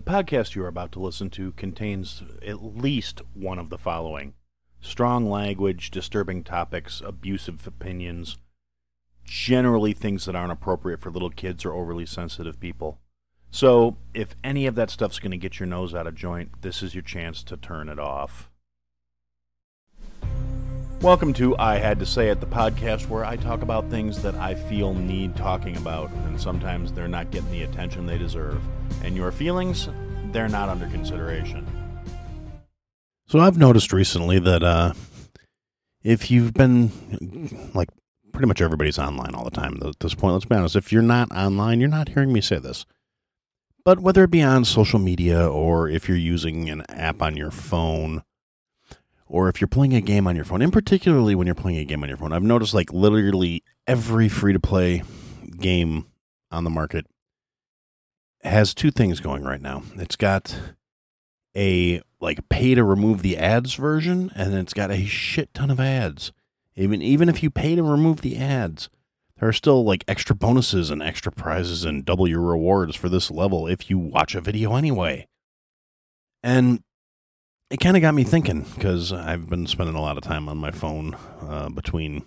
The podcast you are about to listen to contains at least one of the following strong language, disturbing topics, abusive opinions, generally things that aren't appropriate for little kids or overly sensitive people. So, if any of that stuff's going to get your nose out of joint, this is your chance to turn it off. Welcome to I Had to Say It, the podcast where I talk about things that I feel need talking about, and sometimes they're not getting the attention they deserve. And your feelings, they're not under consideration. So I've noticed recently that uh, if you've been, like, pretty much everybody's online all the time at this point, let's be honest, if you're not online, you're not hearing me say this. But whether it be on social media or if you're using an app on your phone, or if you're playing a game on your phone, and particularly when you're playing a game on your phone, I've noticed like literally every free to play game on the market has two things going right now. It's got a like pay to remove the ads version, and it's got a shit ton of ads. Even even if you pay to remove the ads, there are still like extra bonuses and extra prizes and double your rewards for this level if you watch a video anyway. And it kind of got me thinking because I've been spending a lot of time on my phone uh, between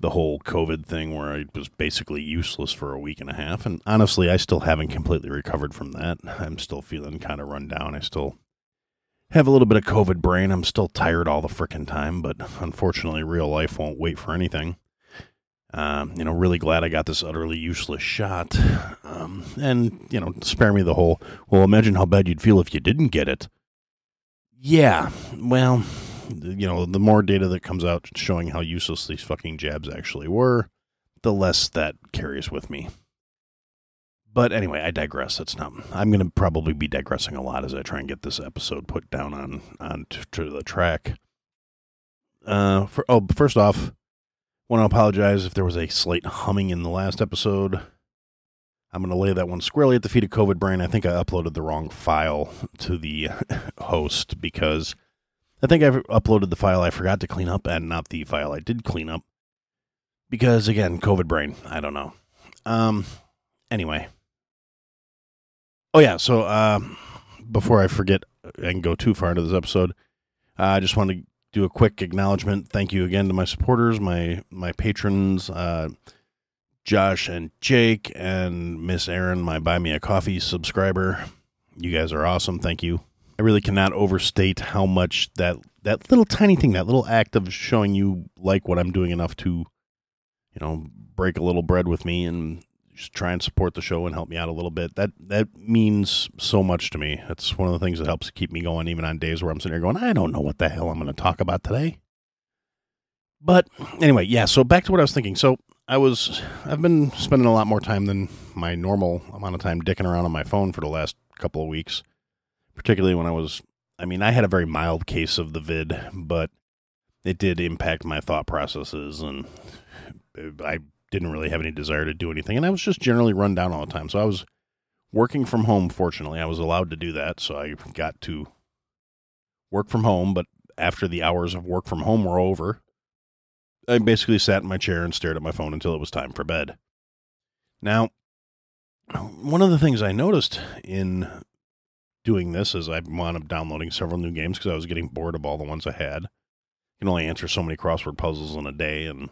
the whole COVID thing where I was basically useless for a week and a half. And honestly, I still haven't completely recovered from that. I'm still feeling kind of run down. I still have a little bit of COVID brain. I'm still tired all the frickin' time, but unfortunately, real life won't wait for anything. Um, you know, really glad I got this utterly useless shot. Um, and, you know, spare me the whole, well, imagine how bad you'd feel if you didn't get it. Yeah, well, you know, the more data that comes out showing how useless these fucking jabs actually were, the less that carries with me. But anyway, I digress. That's not. I'm going to probably be digressing a lot as I try and get this episode put down on on to, to the track. Uh, for oh, first off, want to apologize if there was a slight humming in the last episode. I'm going to lay that one squarely at the feet of COVID Brain. I think I uploaded the wrong file to the host because I think I uploaded the file I forgot to clean up and not the file I did clean up. Because again, COVID brain. I don't know. Um. Anyway. Oh yeah. So uh, before I forget and go too far into this episode, uh, I just want to do a quick acknowledgement. Thank you again to my supporters, my my patrons, uh, Josh and Jake, and Miss Aaron, my Buy Me a Coffee subscriber. You guys are awesome. Thank you. I really cannot overstate how much that that little tiny thing, that little act of showing you like what I'm doing enough to, you know, break a little bread with me and just try and support the show and help me out a little bit. That that means so much to me. That's one of the things that helps keep me going, even on days where I'm sitting here going, I don't know what the hell I'm going to talk about today. But anyway, yeah. So back to what I was thinking. So I was I've been spending a lot more time than my normal amount of time dicking around on my phone for the last couple of weeks particularly when I was, I mean, I had a very mild case of the vid, but it did impact my thought processes and uh, I didn't really have any desire to do anything. And I was just generally run down all the time. So I was working from home, fortunately. I was allowed to do that. So I got to work from home. But after the hours of work from home were over, I basically sat in my chair and stared at my phone until it was time for bed. Now, one of the things I noticed in doing this is I wound up downloading several new games because I was getting bored of all the ones I had. You can only answer so many crossword puzzles in a day, and you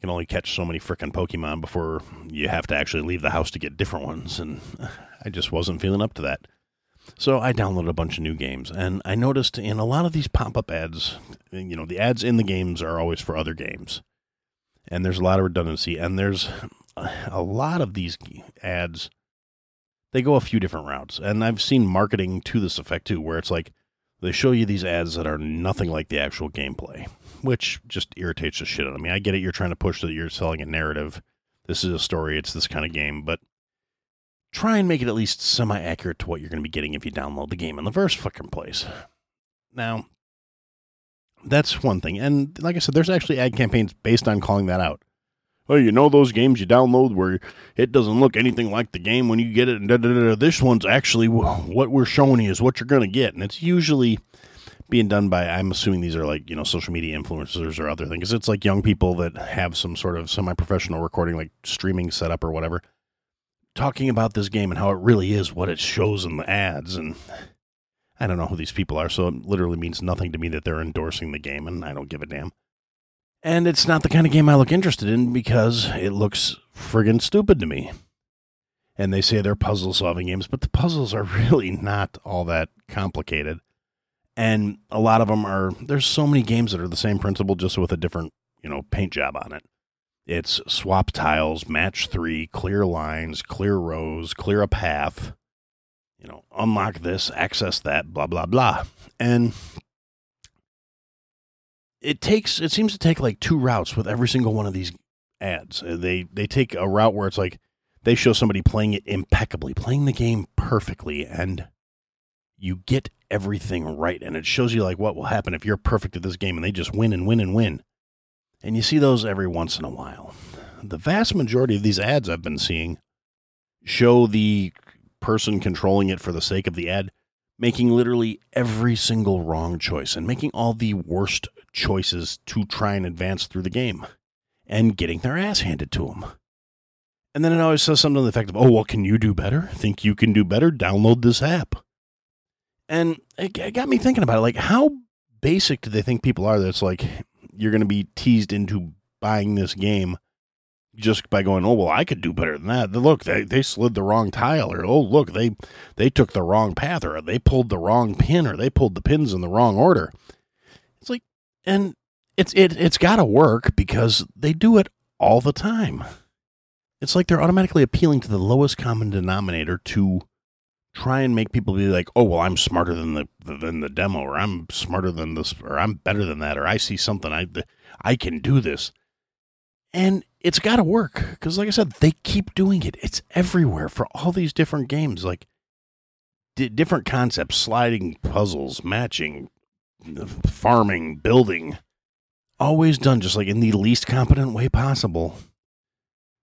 can only catch so many freaking Pokemon before you have to actually leave the house to get different ones. And I just wasn't feeling up to that. So I downloaded a bunch of new games, and I noticed in a lot of these pop up ads, you know, the ads in the games are always for other games. And there's a lot of redundancy, and there's a lot of these ads they go a few different routes. And I've seen marketing to this effect too, where it's like they show you these ads that are nothing like the actual gameplay, which just irritates the shit out of me. I get it, you're trying to push that you're selling a narrative. This is a story, it's this kind of game, but try and make it at least semi accurate to what you're going to be getting if you download the game in the first fucking place. Now, that's one thing. And like I said, there's actually ad campaigns based on calling that out. Well, you know those games you download where it doesn't look anything like the game when you get it. And da, da, da, this one's actually what we're showing you is what you're going to get, and it's usually being done by. I'm assuming these are like you know social media influencers or other things. It's like young people that have some sort of semi-professional recording, like streaming setup or whatever, talking about this game and how it really is what it shows in the ads and. I don't know who these people are, so it literally means nothing to me that they're endorsing the game, and I don't give a damn. And it's not the kind of game I look interested in because it looks friggin' stupid to me. And they say they're puzzle solving games, but the puzzles are really not all that complicated. And a lot of them are, there's so many games that are the same principle, just with a different, you know, paint job on it. It's swap tiles, match three, clear lines, clear rows, clear a path, you know, unlock this, access that, blah, blah, blah. And it takes it seems to take like two routes with every single one of these ads. Uh, they they take a route where it's like they show somebody playing it impeccably, playing the game perfectly, and you get everything right. And it shows you like what will happen if you're perfect at this game and they just win and win and win. And you see those every once in a while. The vast majority of these ads I've been seeing show the person controlling it for the sake of the ad making literally every single wrong choice and making all the worst choices to try and advance through the game and getting their ass handed to them. And then it always says something to the effect of, oh, well, can you do better? Think you can do better? Download this app. And it got me thinking about it. Like, how basic do they think people are that's like, you're going to be teased into buying this game just by going, oh well, I could do better than that. Look, they they slid the wrong tile, or oh look, they they took the wrong path, or they pulled the wrong pin, or they pulled the pins in the wrong order. It's like, and it's it it's got to work because they do it all the time. It's like they're automatically appealing to the lowest common denominator to try and make people be like, oh well, I'm smarter than the than the demo, or I'm smarter than this, or I'm better than that, or I see something I I can do this, and it's got to work because, like I said, they keep doing it. It's everywhere for all these different games, like d- different concepts, sliding puzzles, matching, farming, building, always done just like in the least competent way possible.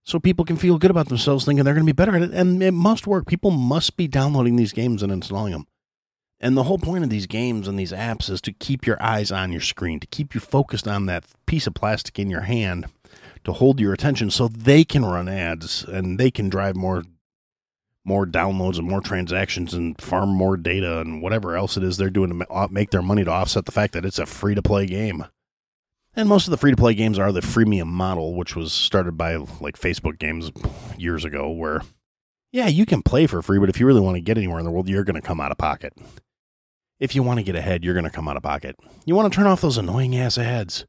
So people can feel good about themselves thinking they're going to be better at it. And it must work. People must be downloading these games and installing them. And the whole point of these games and these apps is to keep your eyes on your screen, to keep you focused on that piece of plastic in your hand to hold your attention so they can run ads and they can drive more more downloads and more transactions and farm more data and whatever else it is they're doing to uh, make their money to offset the fact that it's a free to play game. And most of the free to play games are the freemium model, which was started by like Facebook games years ago, where, yeah, you can play for free, but if you really want to get anywhere in the world, you're going to come out of pocket. If you want to get ahead, you're going to come out of pocket. You want to turn off those annoying ass ads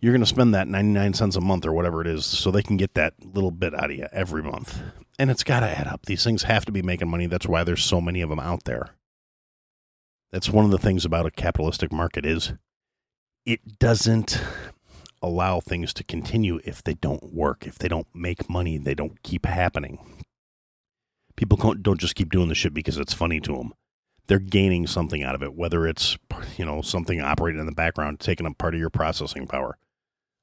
you're going to spend that 99 cents a month or whatever it is so they can get that little bit out of you every month. And it's got to add up. These things have to be making money. That's why there's so many of them out there. That's one of the things about a capitalistic market is it doesn't allow things to continue if they don't work. If they don't make money, they don't keep happening. People don't just keep doing the shit because it's funny to them they're gaining something out of it, whether it's you know something operating in the background, taking up part of your processing power.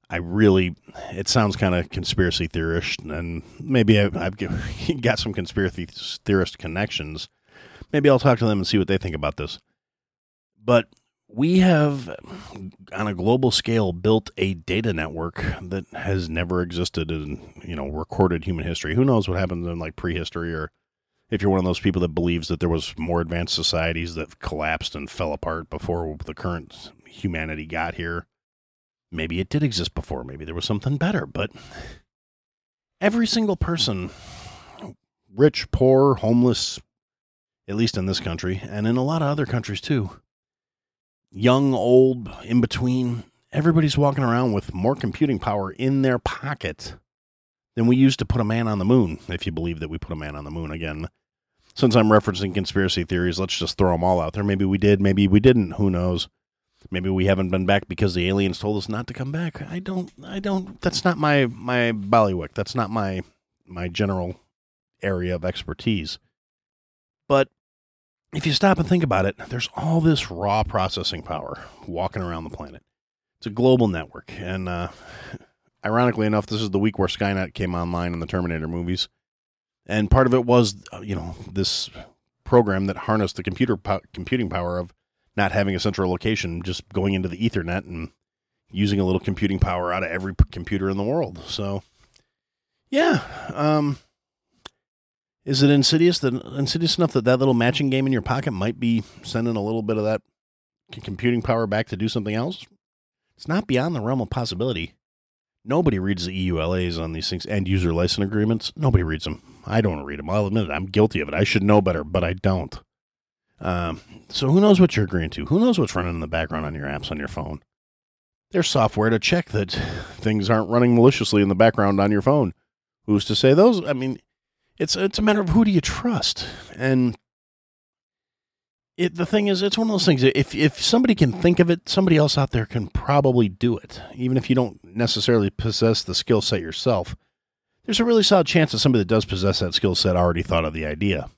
I really, it sounds kind of conspiracy theorist, and maybe I've, I've, got some conspiracy theorist connections. Maybe I'll talk to them and see what they think about this. But we have, on a global scale, built a data network that has never existed in you know recorded human history. Who knows what happens in like prehistory or if you're one of those people that believes that there was more advanced societies that collapsed and fell apart before the current humanity got here. Maybe it did exist before. Maybe there was something better. But every single person rich poor homeless at least in this country and in a lot of other countries too young old in between everybody's walking around with more computing power in their pocket than we used to put a man on the moon, if you believe that we put a man on the moon again. Since I'm referencing conspiracy theories, let's just throw them all out there. Maybe we did, maybe we didn't. Who knows? Maybe we haven't been back because the aliens told us not to come back. I don't. I don't. That's not my my ballywick. That's not my my general area of expertise. But if you stop and think about it, there's all this raw processing power walking around the planet. It's a global network. And uh, ironically enough, this is the week where Skynet came online in the Terminator movies. And part of it was, uh, you know, this program that harnessed the computer po- computing power of not having a central location, just going into the Ethernet and using a little computing power out of every computer in the world. So, yeah, um, is it insidious that insidious enough that that little matching game in your pocket might be sending a little bit of that computing power back to do something else? It's not beyond the realm of possibility. Nobody reads the EULAs on these things, end user license agreements. Nobody reads them. I don't read them. I'll admit it. I'm guilty of it. I should know better, but I don't. Um, so who knows what you're agreeing to? Who knows what's running in the background on your apps on your phone? There's software to check that things aren't running maliciously in the background on your phone. Who's to say those? I mean, it's it's a matter of who do you trust, and it, the thing is, it's one of those things. If if somebody can think of it, somebody else out there can probably do it, even if you don't necessarily possess the skill set yourself. There's a really solid chance that somebody that does possess that skill set already thought of the idea.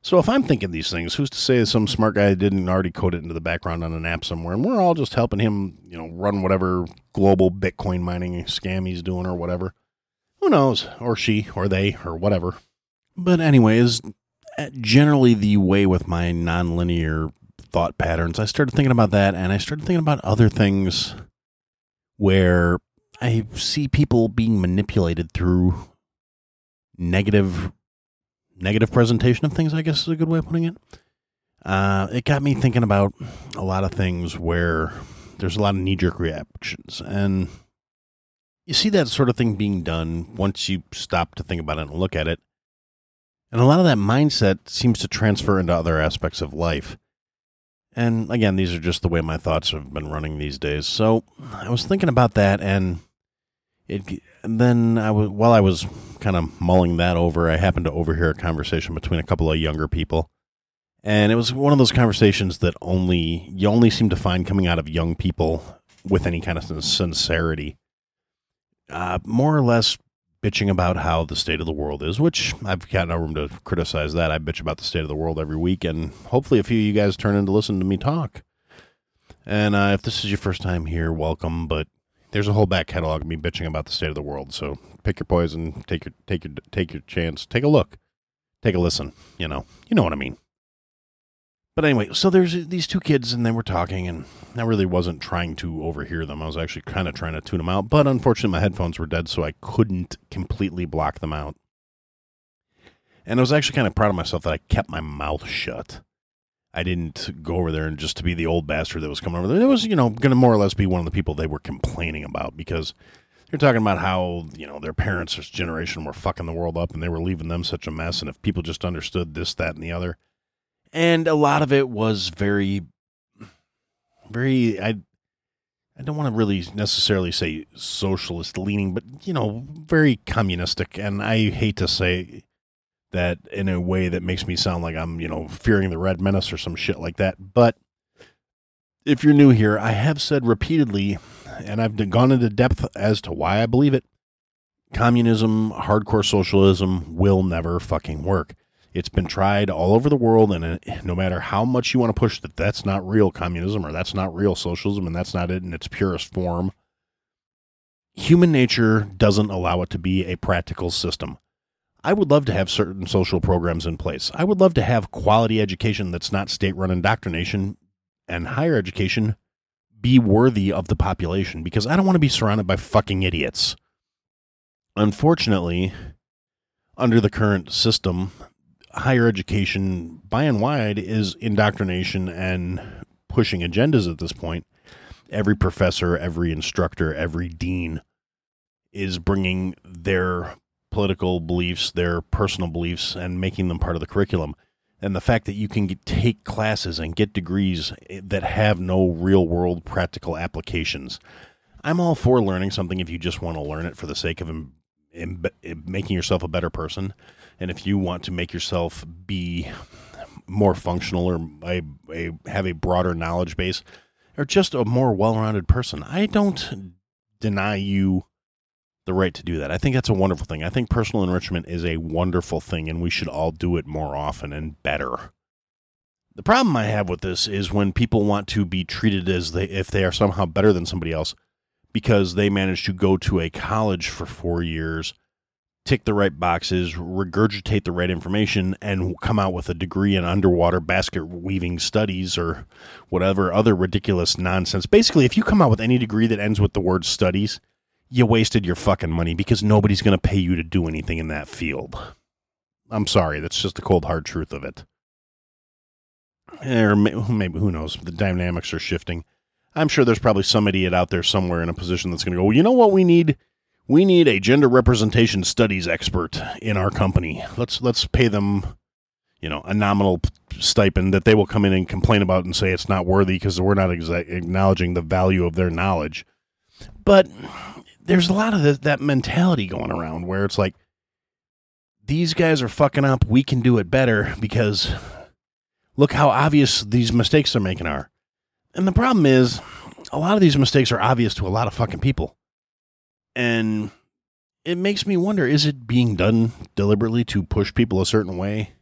So if I'm thinking these things, who's to say that some smart guy didn't already code it into the background on an app somewhere, and we're all just helping him, you know, run whatever global Bitcoin mining scam he's doing or whatever. Who knows? Or she, or they, or whatever. But anyways, generally the way with my nonlinear thought patterns. I started thinking about that and I started thinking about other things where I see people being manipulated through negative negative presentation of things, I guess is a good way of putting it. Uh, it got me thinking about a lot of things where there's a lot of knee jerk reactions. And you see that sort of thing being done once you stop to think about it and look at it. And a lot of that mindset seems to transfer into other aspects of life. And again, these are just the way my thoughts have been running these days. So I was thinking about that, and it. And then I was while I was kind of mulling that over, I happened to overhear a conversation between a couple of younger people, and it was one of those conversations that only you only seem to find coming out of young people with any kind of sincerity. Uh, more or less bitching about how the state of the world is, which I've got no room to criticize that. I bitch about the state of the world every week, and hopefully a few of you guys turn in to listen to me talk. And uh, if this is your first time here, welcome. But there's a whole back catalog of me bitching about the state of the world. So pick your poison, take your take your take your chance, take a look, take a listen. You know, you know what I mean. But anyway, so there's these two kids, and they were talking, and I really wasn't trying to overhear them. I was actually kind of trying to tune them out, but unfortunately, my headphones were dead, so I couldn't completely block them out. And I was actually kind of proud of myself that I kept my mouth shut. I didn't go over there and just to be the old bastard that was coming over there. It was, you know, going to more or less be one of the people they were complaining about because they're talking about how, you know, their parents' generation were fucking the world up and they were leaving them such a mess. And if people just understood this, that, and the other, and a lot of it was very very i i don't want to really necessarily say socialist leaning but you know very communistic. And i hate to say that in a way that makes me sound like i'm you know fearing the red menace or some shit like that. But if you're new here i have said repeatedly and i've gone into depth as to why i believe it communism hardcore socialism will never fucking work it's been tried all over the world, and uh, no matter how much you want to push that that's not real communism or that's not real socialism and that's not it in its purest form, human nature doesn't allow it to be a practical system. I would love to have certain social programs in place. I would love to have quality education that's not state run indoctrination and higher education be worthy of the population because I don't want to be surrounded by fucking idiots. Unfortunately, under the current system, higher education, by and wide, is indoctrination and pushing agendas at this point. Every professor, every instructor, every dean is bringing their political beliefs, their personal beliefs, and making them part of the curriculum. And the fact that you can get, take classes and get degrees that have no real world practical applications. I'm all for learning something if you just want to learn it for the sake of Im- Im- making yourself a better person and if you want to make yourself be more functional or have a broader knowledge base or just a more well-rounded person, I don't deny you the right to do that. I think that's a wonderful thing. I think personal enrichment is a wonderful thing, and we should all do it more often and better. The problem I have with this is when people want to be treated as they if they are somehow better than somebody else because they managed to go to a college for four years, tick the right boxes, regurgitate the right information, and come out with a degree in underwater basket weaving studies or whatever other ridiculous nonsense. Basically, if you come out with any degree that ends with the word studies, you wasted your fucking money because nobody's going to pay you to do anything in that field. I'm sorry, that's just the cold hard truth of it. Or maybe, who knows? The dynamics are shifting. I'm sure there's probably some idiot out there somewhere in a position that's going to go, well, you know what we need? We need a gender representation studies expert in our company. Let's let's pay them, you know, a nominal stipend that they will come in and complain about and say it's not worthy because we're not exa- acknowledging the value of their knowledge. But there's a lot of the, that mentality going around where it's like these guys are fucking up. We can do it better because look how obvious these mistakes they're making are. And the problem is, a lot of these mistakes are obvious to a lot of fucking people. And it makes me wonder is it being done deliberately to push people a certain way?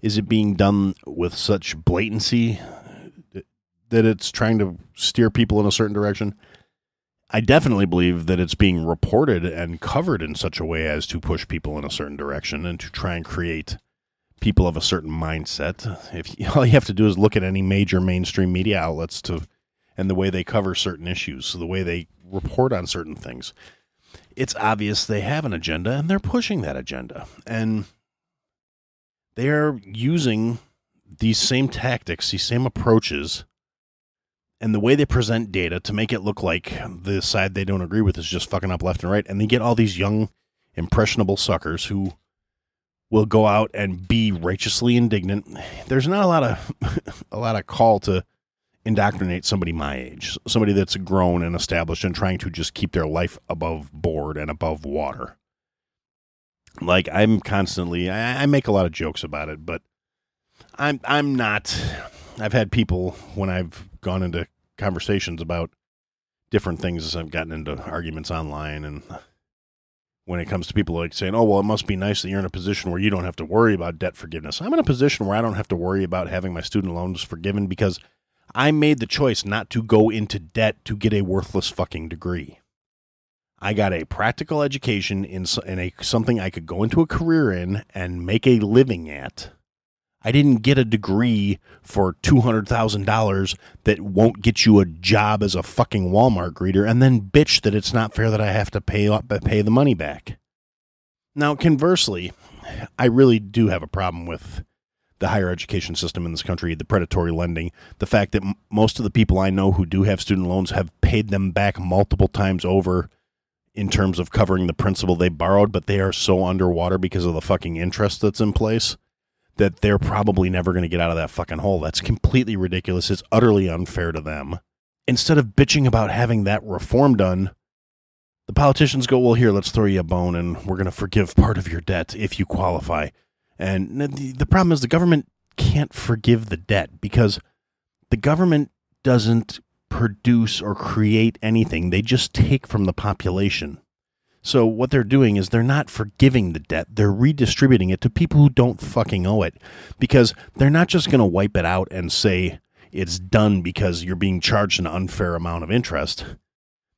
Is it being done with such blatancy that it's trying to steer people in a certain direction? I definitely believe that it's being reported and covered in such a way as to push people in a certain direction and to try and create people of a certain mindset. If all you have to do is look at any major mainstream media outlets to and the way they cover certain issues, so the way they report on certain things, it's obvious they have an agenda and they're pushing that agenda. And they are using these same tactics, these same approaches, and the way they present data to make it look like the side they don't agree with is just fucking up left and right. And they get all these young, impressionable suckers who will go out and be righteously indignant. There's not a lot of a lot of call to indoctrinate somebody my age, somebody that's grown and established and trying to just keep their life above board and above water. Like I'm constantly, I, I make a lot of jokes about it, but I'm I'm not. I've had people when I've gone into conversations about different things as I've gotten into arguments online and when it comes to people like saying, "Oh, well, it must be nice that you're in a position where you don't have to worry about debt forgiveness." I'm in a position where I don't have to worry about having my student loans forgiven because I made the choice not to go into debt to get a worthless fucking degree. I got a practical education in, in a something I could go into a career in and make a living at I didn't get a degree for $200,000 that won't get you a job as a fucking Walmart greeter and then bitch that it's not fair that I have to pay pay the money back. Now, conversely, I really do have a problem with the higher education system in this country, the predatory lending, the fact that m- most of the people I know who do have student loans have paid them back multiple times over in terms of covering the principal they borrowed, but they are so underwater because of the fucking interest that's in place that they're probably never going to get out of that fucking hole. That's completely ridiculous. It's utterly unfair to them. Instead of bitching about having that reform done, the politicians go, well, here, let's throw you a bone and we're going to forgive part of your debt if you qualify. And the, the problem is the government can't forgive the debt because the government doesn't produce or create anything, they just take from the population. So what they're doing is they're not forgiving the debt. They're redistributing it to people who don't fucking owe it because they're not just going to wipe it out and say it's done because you're being charged an unfair amount of interest.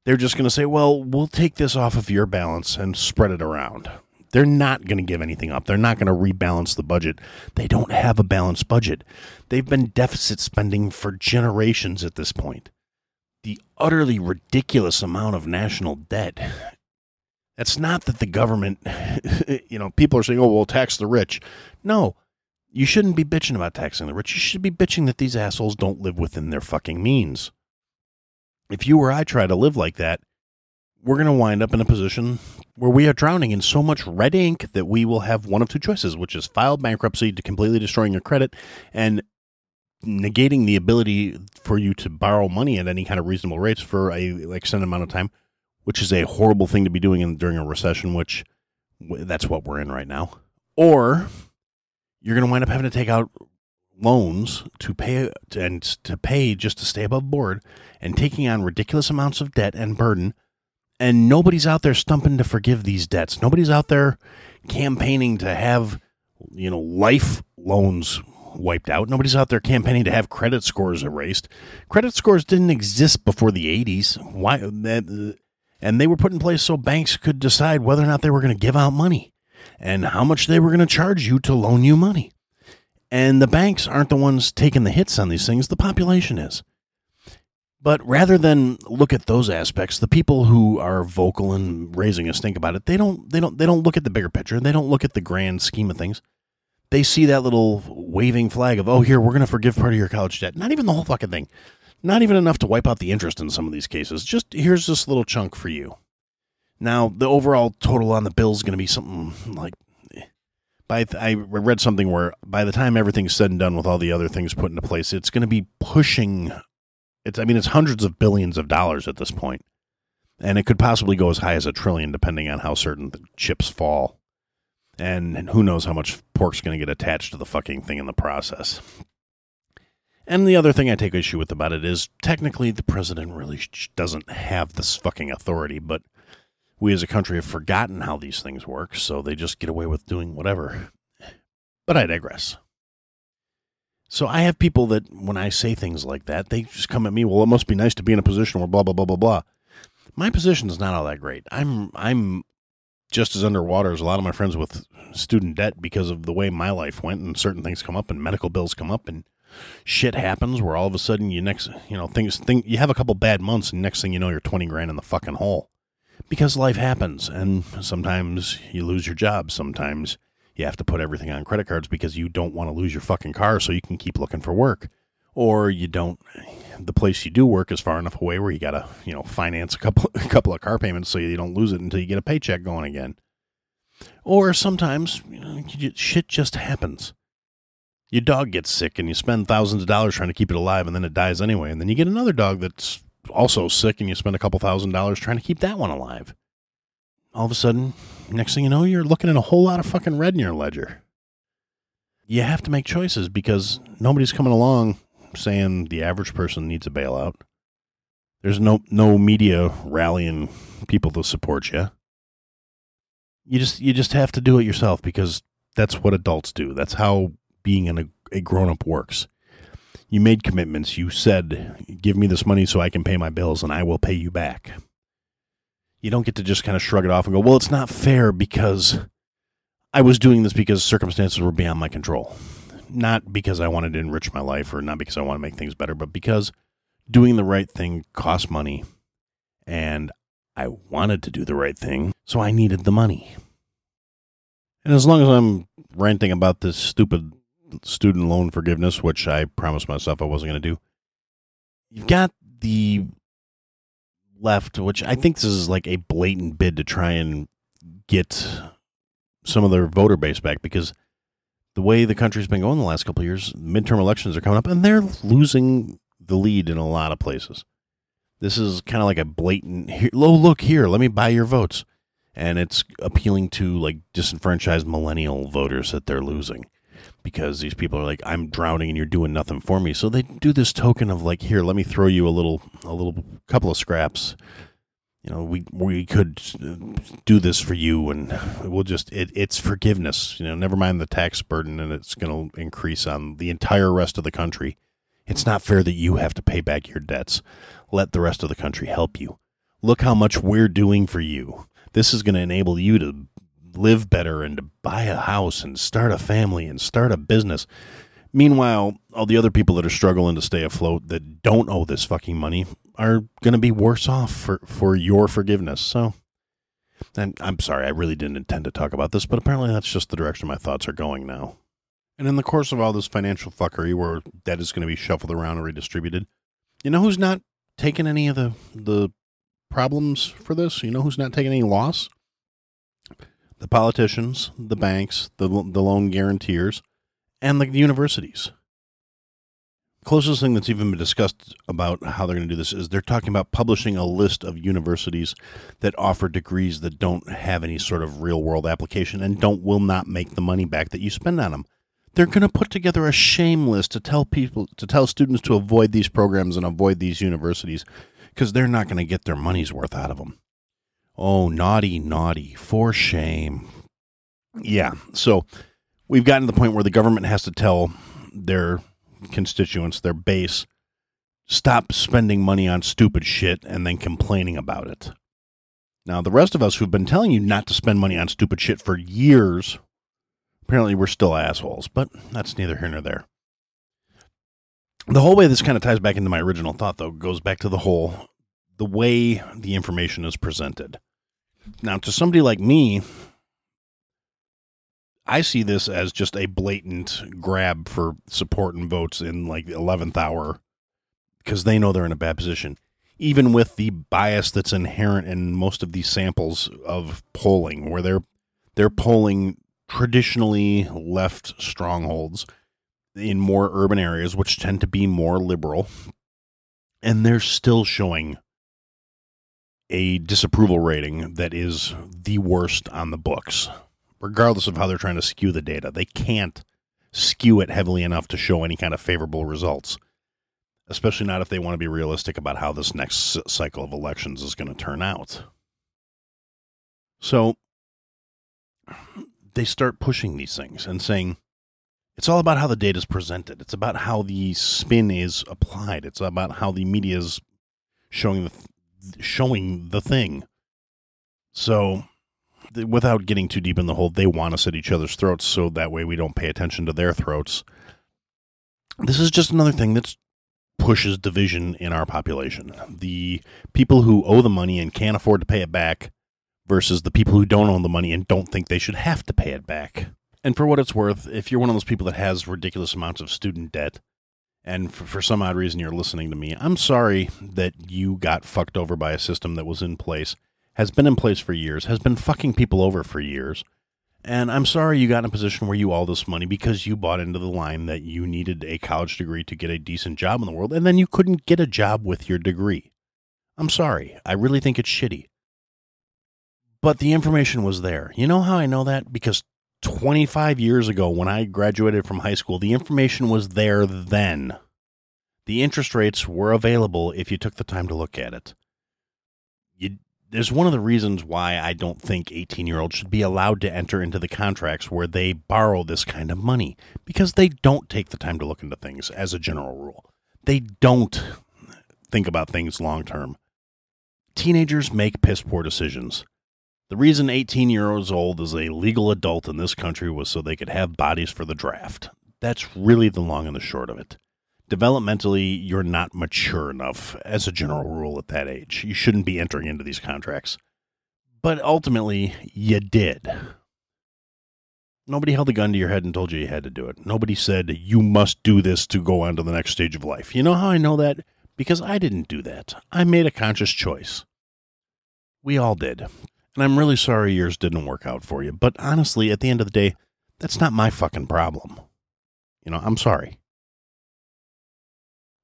They're just going to say, "Well, we'll take this off of your balance and spread it around." They're not going to give anything up. They're not going to rebalance the budget. They don't have a balanced budget. They've been deficit spending for generations at this point. The utterly ridiculous amount of national debt it's not that the government, you know, people are saying, oh, we'll tax the rich. No, you shouldn't be bitching about taxing the rich. You should be bitching that these assholes don't live within their fucking means. If you or I try to live like that, we're going to wind up in a position where we are drowning in so much red ink that we will have one of two choices, which is file bankruptcy to completely destroying your credit and negating the ability for you to borrow money at any kind of reasonable rates for a extended amount of time which is a horrible thing to be doing in, during a recession, which that's what we're in right now. Or you're going to wind up having to take out loans to pay and to pay just to stay above board and taking on ridiculous amounts of debt and burden And nobody's out there stumping to forgive these debts. Nobody's out there campaigning to have, you know, life loans wiped out. Nobody's out there campaigning to have credit scores erased. Credit scores didn't exist before the 80s. Why uh, and they were put in place so banks could decide whether or not they were going to give out money and how much they were going to charge you to loan you money. And the banks aren't the ones taking the hits on these things, the population is. But rather than look at those aspects, the people who are vocal and raising a stink about it, they don't they don't they don't look at the bigger picture. They don't look at the grand scheme of things. They see that little waving flag of, "Oh, here, we're going to forgive part of your college debt." Not even the whole fucking thing. Not even enough to wipe out the interest in some of these cases. Just here's this little chunk for you. Now, the overall total on the bill is going to be something like eh. by I read something where by the time everything's said and done with all the other things put into place, it's going to be pushing it's I mean it's hundreds of billions of dollars at this point, and it could possibly go as high as a trillion depending on how certain the chips fall, and who knows how much pork's going to get attached to the fucking thing in the process. And the other thing I take issue with about it is technically the president really doesn't have this fucking authority, but we as a country have forgotten how these things work, so they just get away with doing whatever. But I digress. So I have people that when I say things like that, they just come at me, well, it must be nice to be in a position where blah blah blah blah blah. My position is not all that great. I'm I'm just as underwater as a lot of my friends with student debt because of the way my life went and certain things come up and medical bills come up and shit happens where all of a sudden you next you know things think you have a couple bad months and next thing you know you're 20 grand in the fucking hole because life happens and sometimes you lose your job sometimes you have to put everything on credit cards because you don't want to lose your fucking car so you can keep looking for work. Or you don't the place you do work is far enough away where you gotta, you know, finance a couple a couple of car payments so you don't lose it until you get a paycheck going again. Or sometimes, you know, shit just happens. Your dog gets sick and you spend thousands of dollars trying to keep it alive and then it dies anyway. And then you get another dog that's also sick and you spend a couple thousand dollars trying to keep that one alive all of a sudden, next thing you know, you're looking at a whole lot of fucking red in your ledger. You have to make choices because nobody's coming along saying the average person needs a bailout. There's no no media rallying people to support you. You just you just have to do it yourself because that's what adults do. That's how being an, a, a grown up works. You made commitments. You said, "Give me this money so I can pay my bills, and I will pay you back." You don't get to just kind of shrug it off and go, well, it's not fair because I was doing this because circumstances were beyond my control. Not because I wanted to enrich my life or not because I want to make things better, but because doing the right thing costs money and I wanted to do the right thing, so I needed the money. And as long as I'm ranting about this stupid student loan forgiveness, which I promised myself I wasn't going to do, you've got the left, which I think this is like a blatant bid to try and get some of their voter base back because the way the country's been going the last couple years, midterm elections are coming up and they're losing the lead in a lot of places. This is kind of like a blatant, oh, look here, let me buy your votes. And it's appealing to like disenfranchised millennial voters that they're losing because these people are like i'm drowning and you're doing nothing for me. So they do this token of like here let me throw you a little a little couple of scraps. You know we we could do this for you and we'll just it, it's forgiveness you know never mind the tax burden and it's going to increase on the entire rest of the country. It's not fair that you have to pay back your debts. Let the rest of the country help you. Look how much we're doing for you. This is going to enable you to live better and to buy a house and start a family and start a business. Meanwhile, all the other people that are struggling to stay afloat that don't owe this fucking money are going to be worse off for, for your forgiveness. So, and I'm sorry, I really didn't intend to talk about this, but apparently that's just the direction my thoughts are going now. And in the course of all this financial fuckery where debt is going to be shuffled around and redistributed, you know who's not taking any of the, the problems for this? You know who's not taking any loss? The politicians, the banks, the, the loan guarantors, and the universities. Closest thing that's even been discussed about how they're going to do this is they're talking about publishing a list of universities that offer degrees that don't have any sort of real world application and don't will not make the money back that you spend on them. They're going to put together a shame list to tell people to tell students to avoid these programs and avoid these universities because they're not going to get their money's worth out of them. Oh, naughty, naughty, for shame. Yeah, so we've gotten to the point where the government has to tell their constituents, their base, stop spending money on stupid shit and then complaining about it. Now, the rest of us who've been telling you not to spend money on stupid shit for years, apparently we're still assholes, but that's neither here nor there. The whole way this kind of ties back into my original thought, though, goes back to the whole the way the information is presented. Now, to somebody like me, I see this as just a blatant grab for support and votes in like the 11th hour because they know they're in a bad position. Even with the bias that's inherent in most of these samples of polling, where they're they're polling traditionally left strongholds in more urban areas, which tend to be more liberal, and they're still showing a disapproval rating that is the worst on the books, regardless of how they're trying to skew the data. They can't skew it heavily enough to show any kind of favorable results, especially not if they want to be realistic about how this next cycle of elections is going to turn out. So they start pushing these things and saying, it's all about how the data is presented. It's about how the spin is applied. It's about how the media is showing the showing the thing. So, without getting too deep in the hole, they want us at each other's throats so that way we don't pay attention to their throats. This is just another thing that pushes division in our population. The people who owe the money and can't afford to pay it back versus the people who don't own the money and don't think they should have to pay it back. And for what it's worth, if you're one of those people that has ridiculous amounts of student debt, and for, for, some odd reason you're listening to me, I'm sorry that you got fucked over by a system that was in place, has been in place for years, has been fucking people over for years. And I'm sorry you got in a position where you owe this money because you bought into the line that you needed a college degree to get a decent job in the world, and then you couldn't get a job with your degree. I'm sorry. I really think it's shitty. But the information was there. You know how I know that? Because 25 years ago when I graduated from high school, the information was there then. The interest rates were available if you took the time to look at it. You, there's one of the reasons why I don't think 18 year olds should be allowed to enter into the contracts where they borrow this kind of money because they don't take the time to look into things as a general rule. They don't think about things long term. Teenagers make piss poor decisions. The reason 18 years old is a legal adult in this country was so they could have bodies for the draft. That's really the long and the short of it. Developmentally, you're not mature enough as a general rule at that age. You shouldn't be entering into these contracts. But ultimately, you did. Nobody held a gun to your head and told you you had to do it. Nobody said, you must do this to go on to the next stage of life. You know how I know that? Because I didn't do that. I made a conscious choice. We all did. And I'm really sorry yours didn't work out for you. But honestly, at the end of the day, that's not my fucking problem. You know, I'm sorry.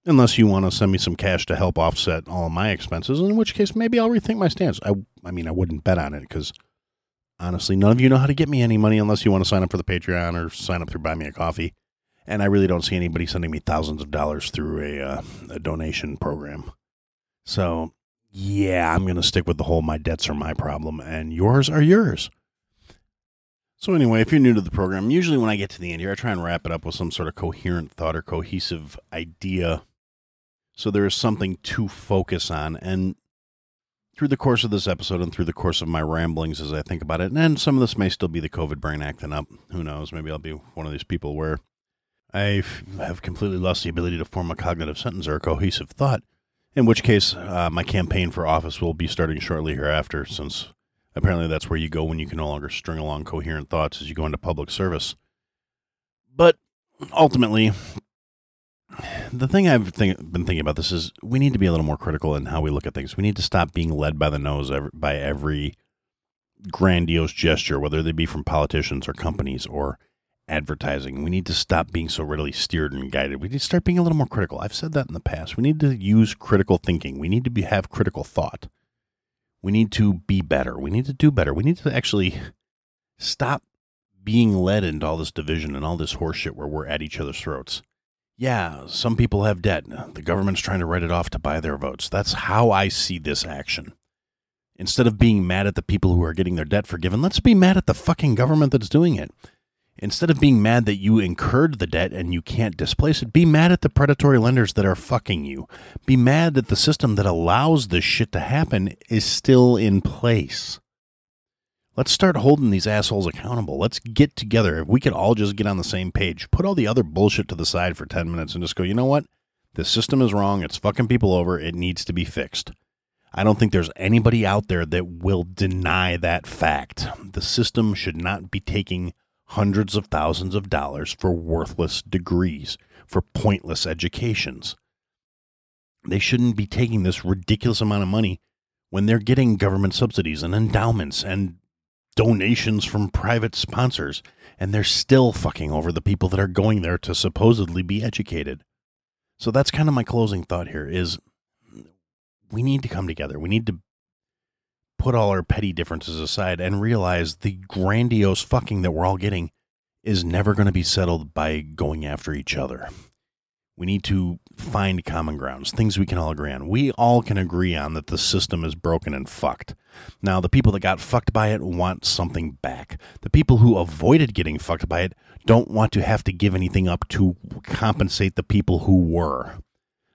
Unless you want to send me some cash to help offset all my expenses, in which case maybe I'll rethink my stance. I, I mean, I wouldn't bet on it because honestly, none of you know how to get me any money unless you want to sign up for the Patreon or sign up through Buy Me a Coffee. And I really don't see anybody sending me thousands of dollars through a, uh, a donation program. So yeah, I'm going to stick with the whole my debts are my problem and yours are yours. So, anyway, if you're new to the program, usually when I get to the end here, I try and wrap it up with some sort of coherent thought or cohesive idea. So there is something to focus on. And through the course of this episode and through the course of my ramblings as I think about it, and some of this may still be the COVID brain acting up. Who knows? Maybe I'll be one of these people where I have completely lost the ability to form a cognitive sentence or a cohesive thought. In which case, uh, my campaign for office will be starting shortly hereafter, since apparently that's where you go when you can no longer string along coherent thoughts as you go into public service. But ultimately, the thing I've think, been thinking about this is we need to be a little more critical in how we look at things. We need to stop being led by the nose by every grandiose gesture, whether they be from politicians or companies or advertising. We need to stop being so readily steered and guided. We need to start being a little more critical. I've said that in the past. We need to use critical thinking. We need to be, have critical thought. We need to be better. We need to do better. We need to actually stop being led into all this division and all this horseshit where we're at each other's throats. Yeah, some people have debt. The government's trying to write it off to buy their votes. That's how I see this action. Instead of being mad at the people who are getting their debt forgiven, let's be mad at the fucking government that's doing it. Instead of being mad that you incurred the debt and you can't displace it, be mad at the predatory lenders that are fucking you. Be mad that the system that allows this shit to happen is still in place. Let's start holding these assholes accountable. Let's get together. If we could all just get on the same page, put all the other bullshit to the side for 10 minutes and just go, you know what? This system is wrong. It's fucking people over. It needs to be fixed. I don't think there's anybody out there that will deny that fact. The system should not be taking hundreds of thousands of dollars for worthless degrees, for pointless educations. They shouldn't be taking this ridiculous amount of money when they're getting government subsidies and endowments and donations from private sponsors, and they're still fucking over the people that are going there to supposedly be educated. So that's kind of my closing thought here is we need to come together. We need to put all our petty differences aside and realize the grandiose fucking that we're all getting is never going to be settled by going after each other. We need to find common grounds, things we can all agree on. We all can agree on that the system is broken and fucked. Now, the people that got fucked by it want something back. The people who avoided getting fucked by it don't want to have to give anything up to compensate the people who were.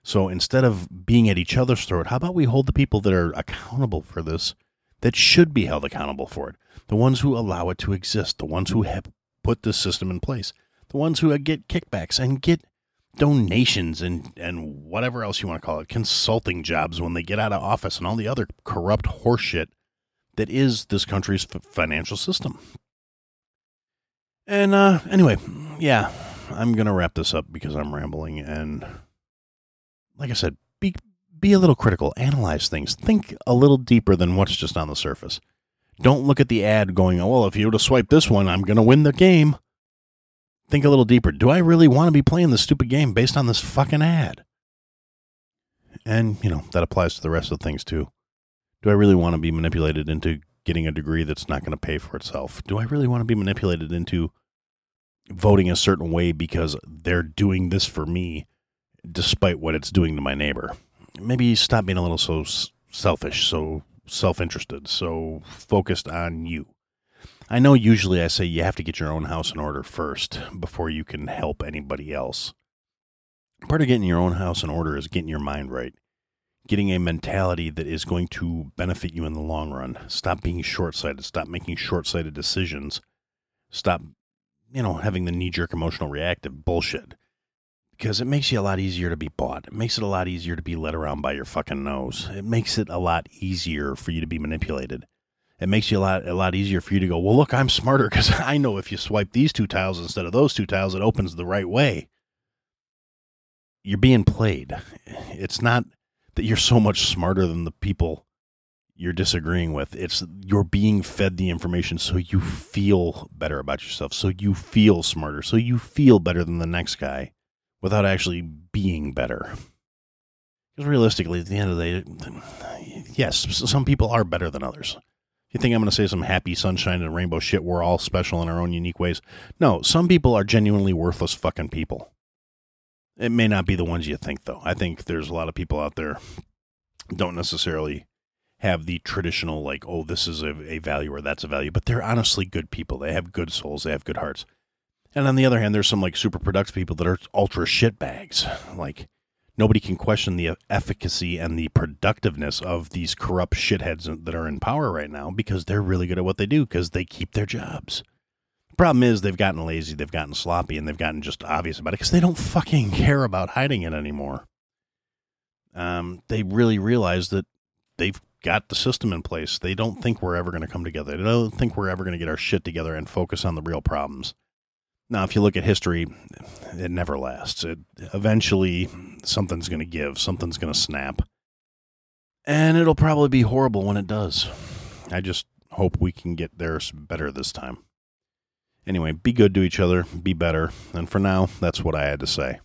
So instead of being at each other's throat, how about we hold the people that are accountable for this, that should be held accountable for it? The ones who allow it to exist, the ones who have put this system in place, the ones who get kickbacks and get donations and and whatever else you want to call it, consulting jobs when they get out of office and all the other corrupt horseshit that is this country's f- financial system. And uh anyway, yeah, I'm going to wrap this up because I'm rambling and like I said, be be a little critical, analyze things, think a little deeper than what's just on the surface. Don't look at the ad going, oh, well, if you were to swipe this one, I'm going to win the game think a little deeper. Do I really want to be playing this stupid game based on this fucking ad? And, you know, that applies to the rest of things too. Do I really want to be manipulated into getting a degree that's not going to pay for itself? Do I really want to be manipulated into voting a certain way because they're doing this for me despite what it's doing to my neighbor? Maybe stop being a little so selfish, so self interested, so focused on you. I know usually I say you have to get your own house in order first before you can help anybody else. Part of getting your own house in order is getting your mind right, getting a mentality that is going to benefit you in the long run. Stop being short sighted, stop making short sighted decisions, stop, you know, having the knee jerk emotional reactive bullshit. Because it makes you a lot easier to be bought. It makes it a lot easier to be led around by your fucking nose. It makes it a lot easier for you to be manipulated it makes you a lot a lot easier for you to go, well, look, I'm smarter because I know if you swipe these two tiles instead of those two tiles, it opens the right way. You're being played. It's not that you're so much smarter than the people you're disagreeing with. It's you're being fed the information so you feel better about yourself, so you feel smarter, so you feel better than the next guy without actually being better. Because realistically, at the end of the day, yes, some people are better than others you think I'm going to say some happy sunshine and rainbow shit? We're all special in our own unique ways. No, some people are genuinely worthless fucking people. It may not be the ones you think, though. I think there's a lot of people out there don't necessarily have the traditional like, oh, this is a, a value or that's a value, but they're honestly good people. They have good souls. They have good hearts. And on the other hand, there's some like super productive people that are ultra shit bags. Like nobody can question the efficacy and the productiveness of these corrupt shitheads that are in power right now because they're really good at what they do because they keep their jobs. Problem is they've gotten lazy, they've gotten sloppy, and they've gotten just obvious about it because they don't fucking care about hiding it anymore. Um, they really realize that they've got the system in place. They don't think we're ever going to come together. They don't think we're ever going to get our shit together and focus on the real problems. Now, if you look at history, it never lasts. It eventually something's going to give, something's going to snap, and it'll probably be horrible when it does. I just hope we can get there better this time. Anyway, be good to each other, be better, and for now, that's what I had to say.